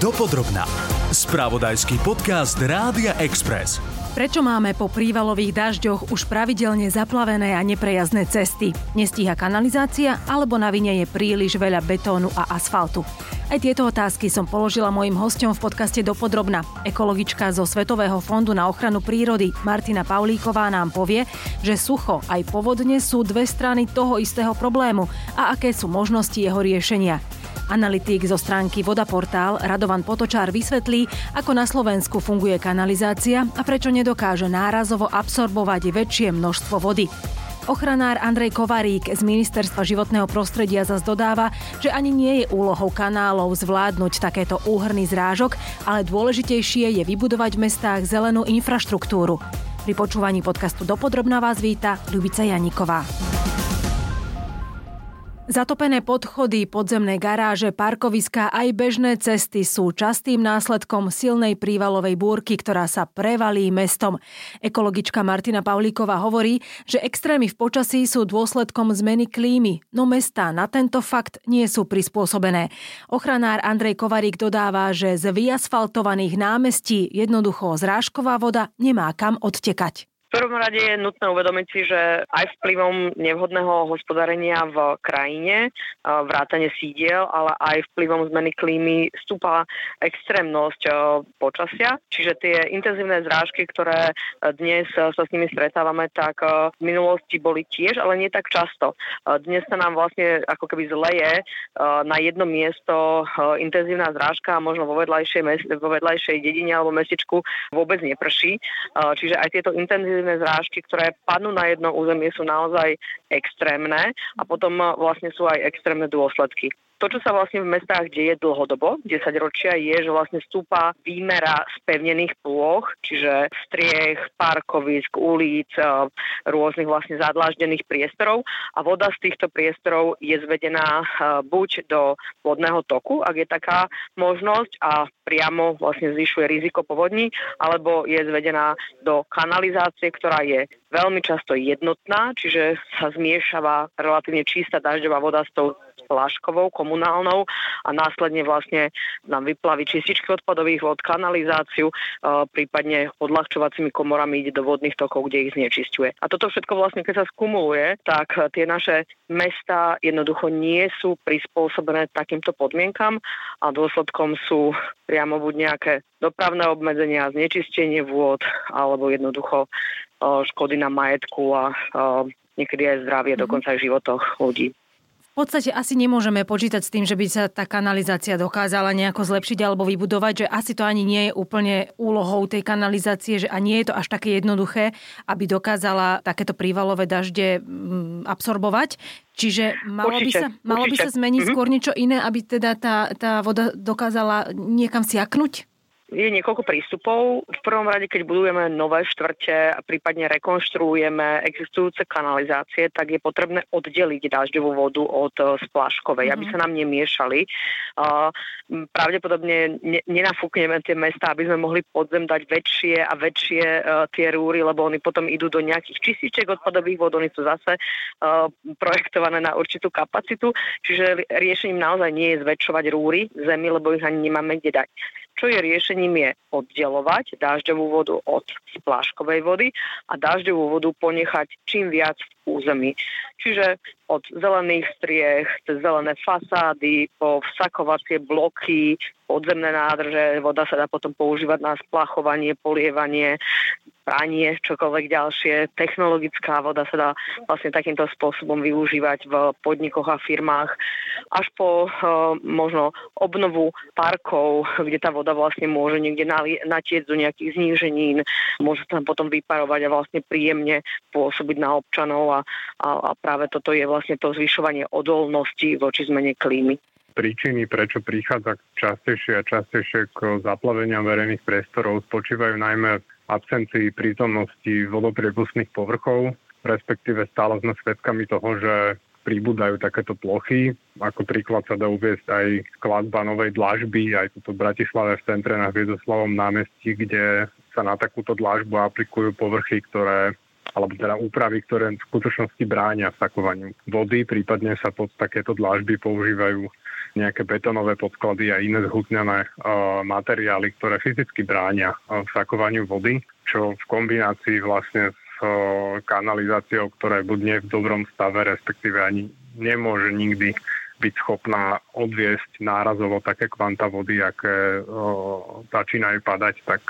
Dopodrobná. Spravodajský podcast Rádia Express. Prečo máme po prívalových dažďoch už pravidelne zaplavené a neprejazné cesty? Nestíha kanalizácia alebo na vine je príliš veľa betónu a asfaltu? Aj tieto otázky som položila mojim hostom v podcaste Dopodrobna. Ekologička zo Svetového fondu na ochranu prírody Martina Paulíková nám povie, že sucho aj povodne sú dve strany toho istého problému a aké sú možnosti jeho riešenia. Analytik zo stránky Vodaportál Radovan Potočár vysvetlí, ako na Slovensku funguje kanalizácia a prečo nedokáže nárazovo absorbovať väčšie množstvo vody. Ochranár Andrej Kovarík z Ministerstva životného prostredia zas dodáva, že ani nie je úlohou kanálov zvládnuť takéto úhrný zrážok, ale dôležitejšie je vybudovať v mestách zelenú infraštruktúru. Pri počúvaní podcastu Dopodrobná vás víta Ľubica Janiková. Zatopené podchody, podzemné garáže, parkoviská aj bežné cesty sú častým následkom silnej prívalovej búrky, ktorá sa prevalí mestom. Ekologička Martina Pavlíková hovorí, že extrémy v počasí sú dôsledkom zmeny klímy, no mestá na tento fakt nie sú prispôsobené. Ochranár Andrej Kovarík dodáva, že z vyasfaltovaných námestí jednoducho zrážková voda nemá kam odtekať. V prvom rade je nutné uvedomiť si, že aj vplyvom nevhodného hospodárenia v krajine, vrátane sídiel, ale aj vplyvom zmeny klímy stúpa extrémnosť počasia. Čiže tie intenzívne zrážky, ktoré dnes sa s nimi stretávame, tak v minulosti boli tiež, ale nie tak často. Dnes sa nám vlastne ako keby zleje na jedno miesto intenzívna zrážka možno vo vedľajšej, vo vedľajšej dedine alebo mestečku vôbec neprší. Čiže aj tieto intenzívne intenzívne zrážky, ktoré padnú na jedno územie, sú naozaj extrémne a potom vlastne sú aj extrémne dôsledky. To, čo sa vlastne v mestách deje dlhodobo, 10 ročia, je, že vlastne stúpa výmera spevnených plôch, čiže striech, parkovisk, ulic, e, rôznych vlastne zadláždených priestorov. A voda z týchto priestorov je zvedená e, buď do vodného toku, ak je taká možnosť a priamo vlastne zvyšuje riziko povodní, alebo je zvedená do kanalizácie, ktorá je veľmi často jednotná, čiže sa zmiešava relatívne čistá dažďová voda s tou fláškovou, komunálnou a následne vlastne nám vyplaví čističky odpadových vod, kanalizáciu, e, prípadne odľahčovacími komorami ide do vodných tokov, kde ich znečisťuje. A toto všetko vlastne, keď sa skumuluje, tak tie naše mesta jednoducho nie sú prispôsobené takýmto podmienkam a dôsledkom sú priamo buď nejaké dopravné obmedzenia, znečistenie vôd alebo jednoducho e, škody na majetku a e, niekedy aj zdravie, mm-hmm. dokonca aj životoch ľudí. V podstate asi nemôžeme počítať s tým, že by sa tá kanalizácia dokázala nejako zlepšiť alebo vybudovať, že asi to ani nie je úplne úlohou tej kanalizácie, že a nie je to až také jednoduché, aby dokázala takéto prívalové dažde mm, absorbovať. Čiže malo určite, by sa, malo by sa zmeniť mm-hmm. skôr niečo iné, aby teda tá, tá voda dokázala niekam siaknúť? Je niekoľko prístupov. V prvom rade, keď budujeme nové štvrte a prípadne rekonštruujeme existujúce kanalizácie, tak je potrebné oddeliť dažďovú vodu od eh, spláškovej, mm-hmm. aby mhm. sa nám nemiešali. Pravdepodobne nenafúkneme tie mesta, aby sme mohli podzem dať väčšie a väčšie eh, tie rúry, lebo oni potom idú do nejakých čističiek odpadových vod, oni sú zase eh, projektované na určitú kapacitu, čiže riešením naozaj nie je zväčšovať rúry zemi, lebo ich ani nemáme kde dať. Čo je riešením je oddelovať dažďovú vodu od spláškovej vody a dažďovú vodu ponechať čím viac v území. Čiže od zelených striech, cez zelené fasády, po vsakovacie bloky, podzemné nádrže, voda sa dá potom používať na splachovanie, polievanie, pranie, čokoľvek ďalšie. Technologická voda sa dá vlastne takýmto spôsobom využívať v podnikoch a firmách. Až po uh, možno obnovu parkov, kde tá voda vlastne môže niekde natieť do nejakých zníženín, môže sa tam potom vyparovať a vlastne príjemne pôsobiť na občanov a, a, a práve toto je vlastne to zvyšovanie odolnosti voči zmene klímy príčiny, prečo prichádza častejšie a častejšie k zaplaveniam verejných priestorov, spočívajú najmä v absencii prítomnosti vodopriepustných povrchov, respektíve stále sme svedkami toho, že pribúdajú takéto plochy. Ako príklad sa dá uviezť aj skladba novej dlažby, aj tuto v Bratislave v centre na Hviezoslavom námestí, kde sa na takúto dlažbu aplikujú povrchy, ktoré alebo teda úpravy, ktoré v skutočnosti bránia vsakovaniu vody, prípadne sa pod takéto dlážby používajú nejaké betonové podklady a iné zhutnené materiály, ktoré fyzicky bránia vsakovaniu vody, čo v kombinácii vlastne s kanalizáciou, ktorá buď nie v dobrom stave, respektíve ani nemôže nikdy byť schopná odviesť nárazovo také kvanta vody, aké o, začínajú padať, tak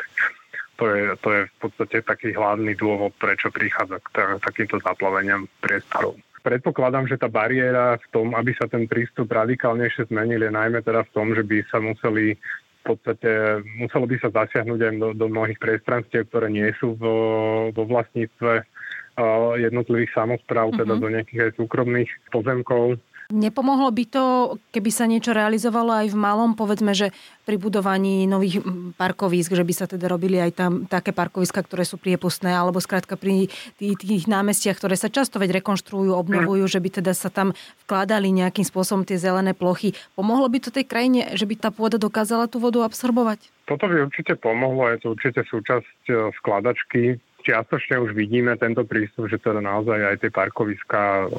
to je, to je v podstate taký hlavný dôvod, prečo prichádza k t- takýmto zaplaveniam priestorov. Predpokladám, že tá bariéra v tom, aby sa ten prístup radikálnejšie zmenil, je najmä teda v tom, že by sa museli v podstate muselo by sa zasiahnuť aj do, do mnohých priestranstiev, ktoré nie sú vo, vo vlastníctve jednotlivých samozpráv, teda mm-hmm. do nejakých aj súkromných pozemkov. Nepomohlo by to, keby sa niečo realizovalo aj v malom, povedzme, že pri budovaní nových parkovísk, že by sa teda robili aj tam také parkoviska, ktoré sú priepustné, alebo skrátka pri tých, tých námestiach, ktoré sa často veď rekonštruujú, obnovujú, že by teda sa tam vkladali nejakým spôsobom tie zelené plochy. Pomohlo by to tej krajine, že by tá pôda dokázala tú vodu absorbovať? Toto by určite pomohlo, je to určite súčasť e, skladačky čiastočne už vidíme tento prístup, že teda naozaj aj tie parkoviska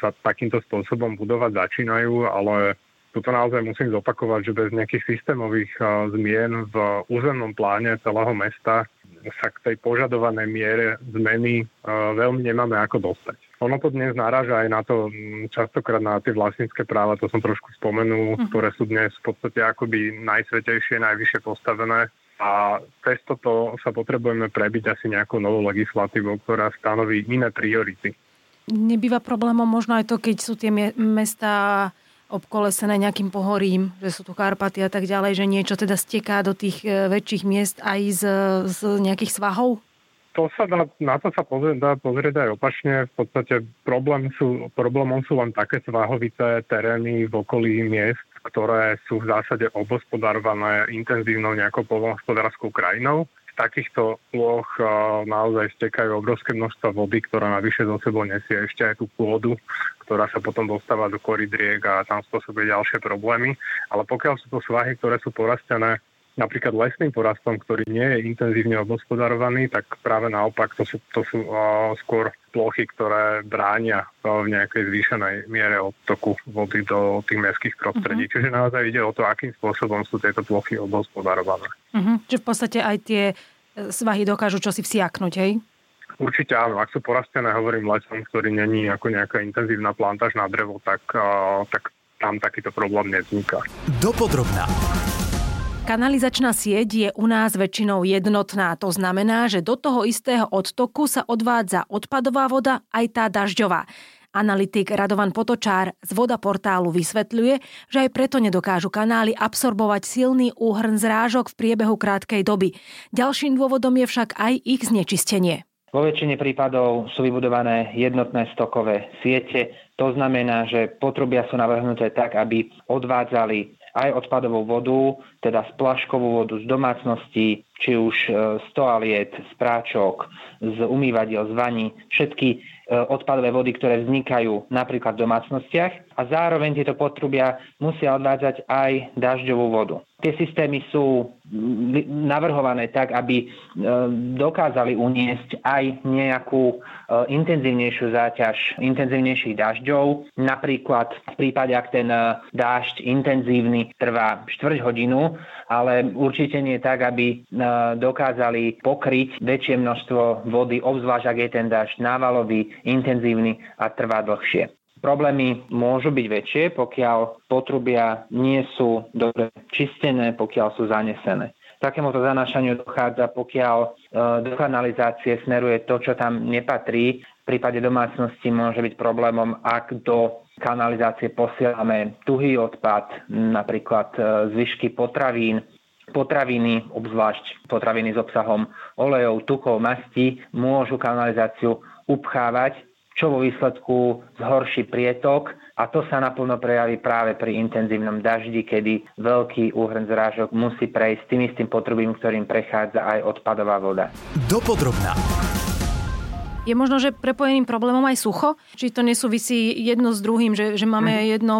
sa takýmto spôsobom budovať začínajú, ale tuto naozaj musím zopakovať, že bez nejakých systémových zmien v územnom pláne celého mesta sa k tej požadovanej miere zmeny veľmi nemáme ako dostať. Ono to dnes naráža aj na to, častokrát na tie vlastnícke práva, to som trošku spomenul, uh-huh. ktoré sú dnes v podstate akoby najsvetejšie, najvyššie postavené a cez toto sa potrebujeme prebiť asi nejakou novou legislatívou, ktorá stanoví iné priority. Nebýva problémom možno aj to, keď sú tie mesta obkolesené nejakým pohorím, že sú tu Karpaty a tak ďalej, že niečo teda steká do tých e, väčších miest aj z, z nejakých svahov? To sa dá, na to sa pozrieť, dá pozrieť aj opačne. V podstate problém sú, problémom sú len také svahovité terény v okolí miest, ktoré sú v zásade obospodarované intenzívnou nejakou polnohospodárskou krajinou. Z takýchto ploch naozaj stekajú obrovské množstva vody, ktorá navyše zo sebou nesie ešte aj tú pôdu, ktorá sa potom dostáva do koridriek a tam spôsobuje ďalšie problémy. Ale pokiaľ sú to svahy, ktoré sú porastené napríklad lesným porastom, ktorý nie je intenzívne obhospodarovaný, tak práve naopak to sú, to sú uh, skôr plochy, ktoré bránia uh, v nejakej zvýšenej miere odtoku vody do tých mestských prostredí. Uh-huh. Čiže naozaj ide o to, akým spôsobom sú tieto plochy obhospodarované. Uh-huh. Čiže v podstate aj tie e, svahy dokážu čosi vsiaknúť, hej? Určite áno, ak sú porastené, hovorím lesom, ktorý není ako nejaká intenzívna plantáž na drevo, tak, uh, tak tam takýto problém nevzniká. Dopodrobná. Kanalizačná sieť je u nás väčšinou jednotná. To znamená, že do toho istého odtoku sa odvádza odpadová voda aj tá dažďová. Analytik Radovan Potočár z voda portálu vysvetľuje, že aj preto nedokážu kanály absorbovať silný úhrn zrážok v priebehu krátkej doby. Ďalším dôvodom je však aj ich znečistenie. Vo väčšine prípadov sú vybudované jednotné stokové siete. To znamená, že potrubia sú navrhnuté tak, aby odvádzali aj odpadovú vodu, teda splaškovú vodu z domácností, či už e, z toaliet, z práčok, z umývadiel, z vaní, všetky e, odpadové vody, ktoré vznikajú napríklad v domácnostiach a zároveň tieto potrubia musia odvádzať aj dažďovú vodu. Tie systémy sú navrhované tak, aby e, dokázali uniesť aj nejakú e, intenzívnejšiu záťaž intenzívnejších dažďov. Napríklad v prípade, ak ten e, dážď intenzívny trvá štvrť hodinu, ale určite nie tak, aby dokázali pokryť väčšie množstvo vody, obzvlášť ak je ten dážď návalový, intenzívny a trvá dlhšie. Problémy môžu byť väčšie, pokiaľ potrubia nie sú dobre čistené, pokiaľ sú zanesené. Takémuto zanášaniu dochádza, pokiaľ e, do kanalizácie smeruje to, čo tam nepatrí. V prípade domácnosti môže byť problémom, ak do kanalizácie posielame tuhý odpad, napríklad e, zvyšky potravín, potraviny, obzvlášť potraviny s obsahom olejov, tukov, masti, môžu kanalizáciu upchávať čo vo výsledku zhorší prietok a to sa naplno prejaví práve pri intenzívnom daždi, kedy veľký úhrn zrážok musí prejsť tým istým potrubím, ktorým prechádza aj odpadová voda. Dopodrobná. Je možno, že prepojeným problémom aj sucho? Či to nesúvisí jedno s druhým, že, že máme mhm. jedno,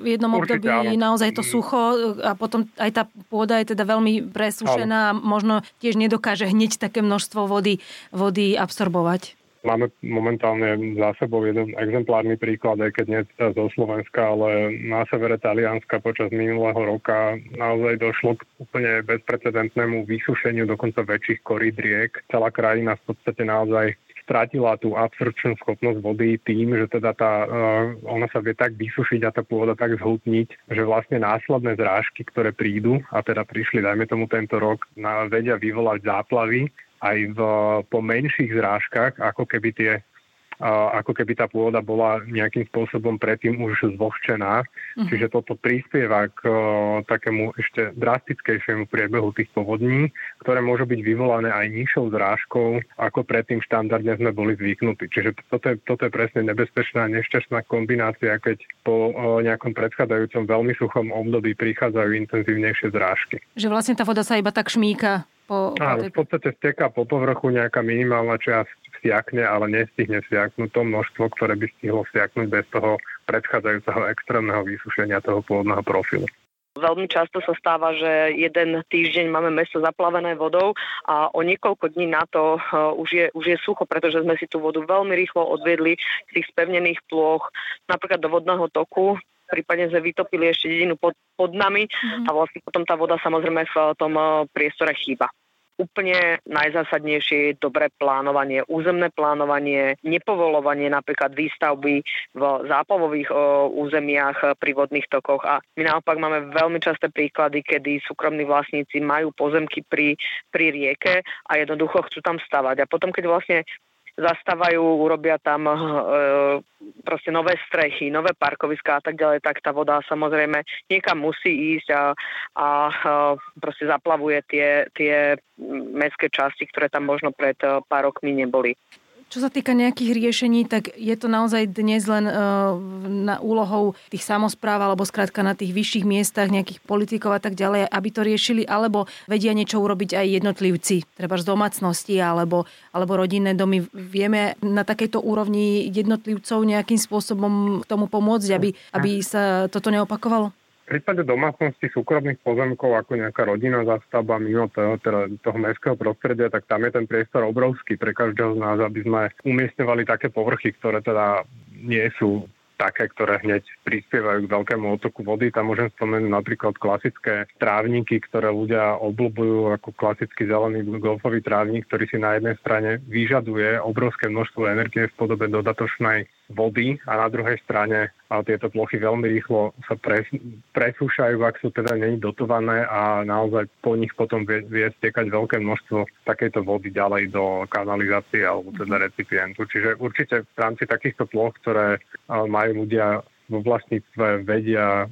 v jednom Určite, období áno. naozaj to sucho a potom aj tá pôda je teda veľmi presúšená a možno tiež nedokáže hneď také množstvo vody, vody absorbovať? Máme momentálne za sebou jeden exemplárny príklad, aj keď nie zo Slovenska, ale na severe Talianska počas minulého roka naozaj došlo k úplne bezprecedentnému vysušeniu dokonca väčších korít riek. Celá krajina v podstate naozaj strátila tú absorpčnú schopnosť vody tým, že teda tá, uh, ona sa vie tak vysušiť a tá pôda tak zhutniť, že vlastne následné zrážky, ktoré prídu, a teda prišli, dajme tomu tento rok, na, vedia vyvolať záplavy aj v, po menších zrážkach, ako keby tie ako keby tá pôda bola nejakým spôsobom predtým už zvlhčená. Uh-huh. Čiže toto prispieva k takému ešte drastickejšiemu priebehu tých povodní, ktoré môžu byť vyvolané aj nižšou zrážkou, ako predtým štandardne sme boli zvyknutí. Čiže toto je, toto je presne nebezpečná, nešťastná kombinácia, keď po nejakom predchádzajúcom veľmi suchom období prichádzajú intenzívnejšie zrážky. Že vlastne tá voda sa iba tak šmíka po, po Áno, v podstate steká po povrchu nejaká minimálna časť siakne, ale nestihne siaknúť to množstvo, ktoré by stihlo siaknúť bez toho predchádzajúceho extrémneho vysušenia toho pôvodného profilu. Veľmi často sa stáva, že jeden týždeň máme mesto zaplavené vodou a o niekoľko dní na to uh, už je, už je sucho, pretože sme si tú vodu veľmi rýchlo odviedli z tých spevnených plôch, napríklad do vodného toku, prípadne sme vytopili ešte dedinu pod, pod nami mm. a vlastne potom tá voda samozrejme v tom uh, priestore chýba úplne najzásadnejšie je dobré plánovanie, územné plánovanie, nepovolovanie napríklad výstavby v záplavových územiach pri vodných tokoch a my naopak máme veľmi časté príklady, kedy súkromní vlastníci majú pozemky pri, pri rieke a jednoducho chcú tam stavať. A potom, keď vlastne zastávajú, urobia tam e, proste nové strechy, nové parkoviská a tak ďalej, tak tá voda samozrejme niekam musí ísť a, a e, proste zaplavuje tie, tie mestské časti, ktoré tam možno pred e, pár rokmi neboli. Čo sa týka nejakých riešení, tak je to naozaj dnes len uh, na úlohou tých samozpráv alebo skrátka na tých vyšších miestach nejakých politikov a tak ďalej, aby to riešili, alebo vedia niečo urobiť aj jednotlivci, treba z domácnosti alebo, alebo rodinné domy. Vieme na takejto úrovni jednotlivcov nejakým spôsobom k tomu pomôcť, aby, aby sa toto neopakovalo? Prípade domácnosti súkromných pozemkov ako nejaká rodina zastavba mimo toho, teda toho mestského prostredia, tak tam je ten priestor obrovský pre každého z nás, aby sme umiestňovali také povrchy, ktoré teda nie sú také, ktoré hneď prispievajú k veľkému otoku vody. Tam môžem spomenúť napríklad klasické trávniky, ktoré ľudia obľúbujú ako klasický zelený golfový trávnik, ktorý si na jednej strane vyžaduje obrovské množstvo energie v podobe dodatočnej vody a na druhej strane a tieto plochy veľmi rýchlo sa pres, presúšajú, ak sú teda není dotované a naozaj po nich potom vie, vie stekať veľké množstvo takejto vody ďalej do kanalizácie alebo teda recipientu. Čiže určite v rámci takýchto ploch, ktoré majú ľudia vo vlastníctve vedia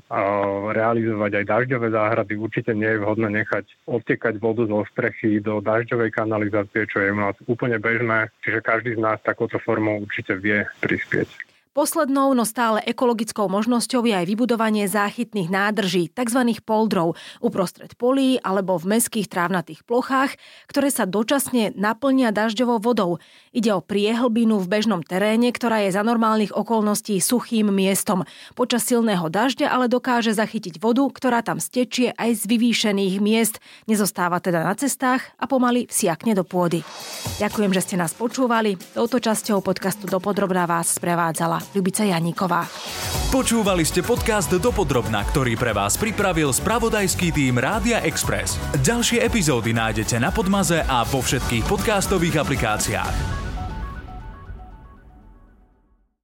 realizovať aj dažďové záhrady. Určite nie je vhodné nechať odtekať vodu zo strechy do dažďovej kanalizácie, čo je u nás úplne bežné. Čiže každý z nás takouto formou určite vie prispieť. Poslednou, no stále ekologickou možnosťou je aj vybudovanie záchytných nádrží, tzv. poldrov, uprostred polí alebo v meských trávnatých plochách, ktoré sa dočasne naplnia dažďovou vodou. Ide o priehlbinu v bežnom teréne, ktorá je za normálnych okolností suchým miestom. Počas silného dažďa ale dokáže zachytiť vodu, ktorá tam stečie aj z vyvýšených miest. Nezostáva teda na cestách a pomaly vsiakne do pôdy. Ďakujem, že ste nás počúvali. Touto časťou podcastu Dopodrobná vás sprevádzala Ľubica Janíková. Počúvali ste podcast Dopodrobna, ktorý pre vás pripravil spravodajský tým Rádia Express. Ďalšie epizódy nájdete na Podmaze a vo všetkých podcastových aplikáciách.